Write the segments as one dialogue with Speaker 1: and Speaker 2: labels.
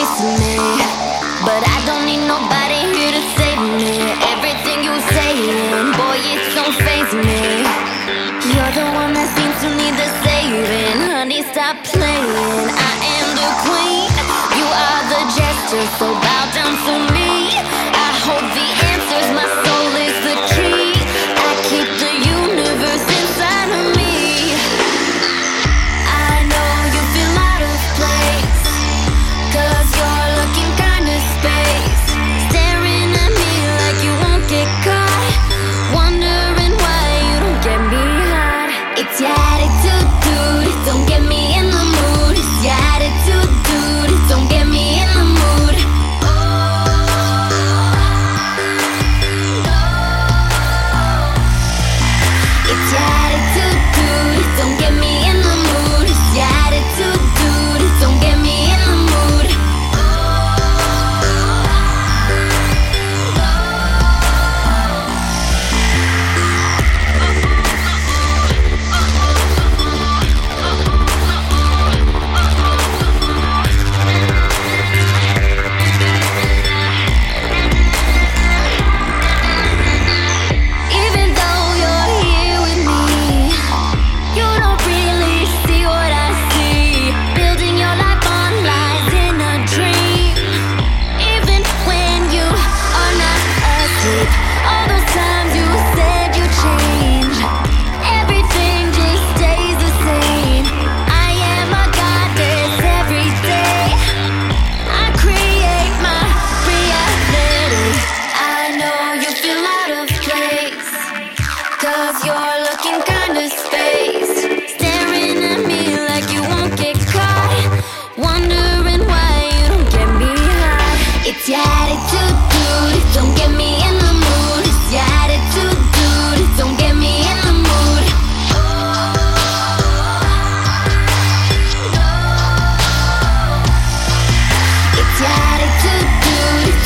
Speaker 1: piece me. But I don't need nobody here to save me. Everything you're saying, boy, it don't faze me. You're the one that seems to need the saving. Honey, stop playing. I am the queen. You are the jester, so bow down to me. I hope the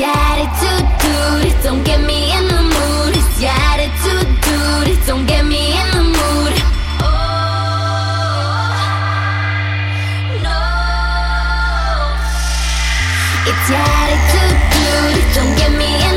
Speaker 1: It's attitude, dude. Don't get me in the mood. Attitude, dude. Don't get me in the mood. Oh no. It's attitude, dude. Don't get me.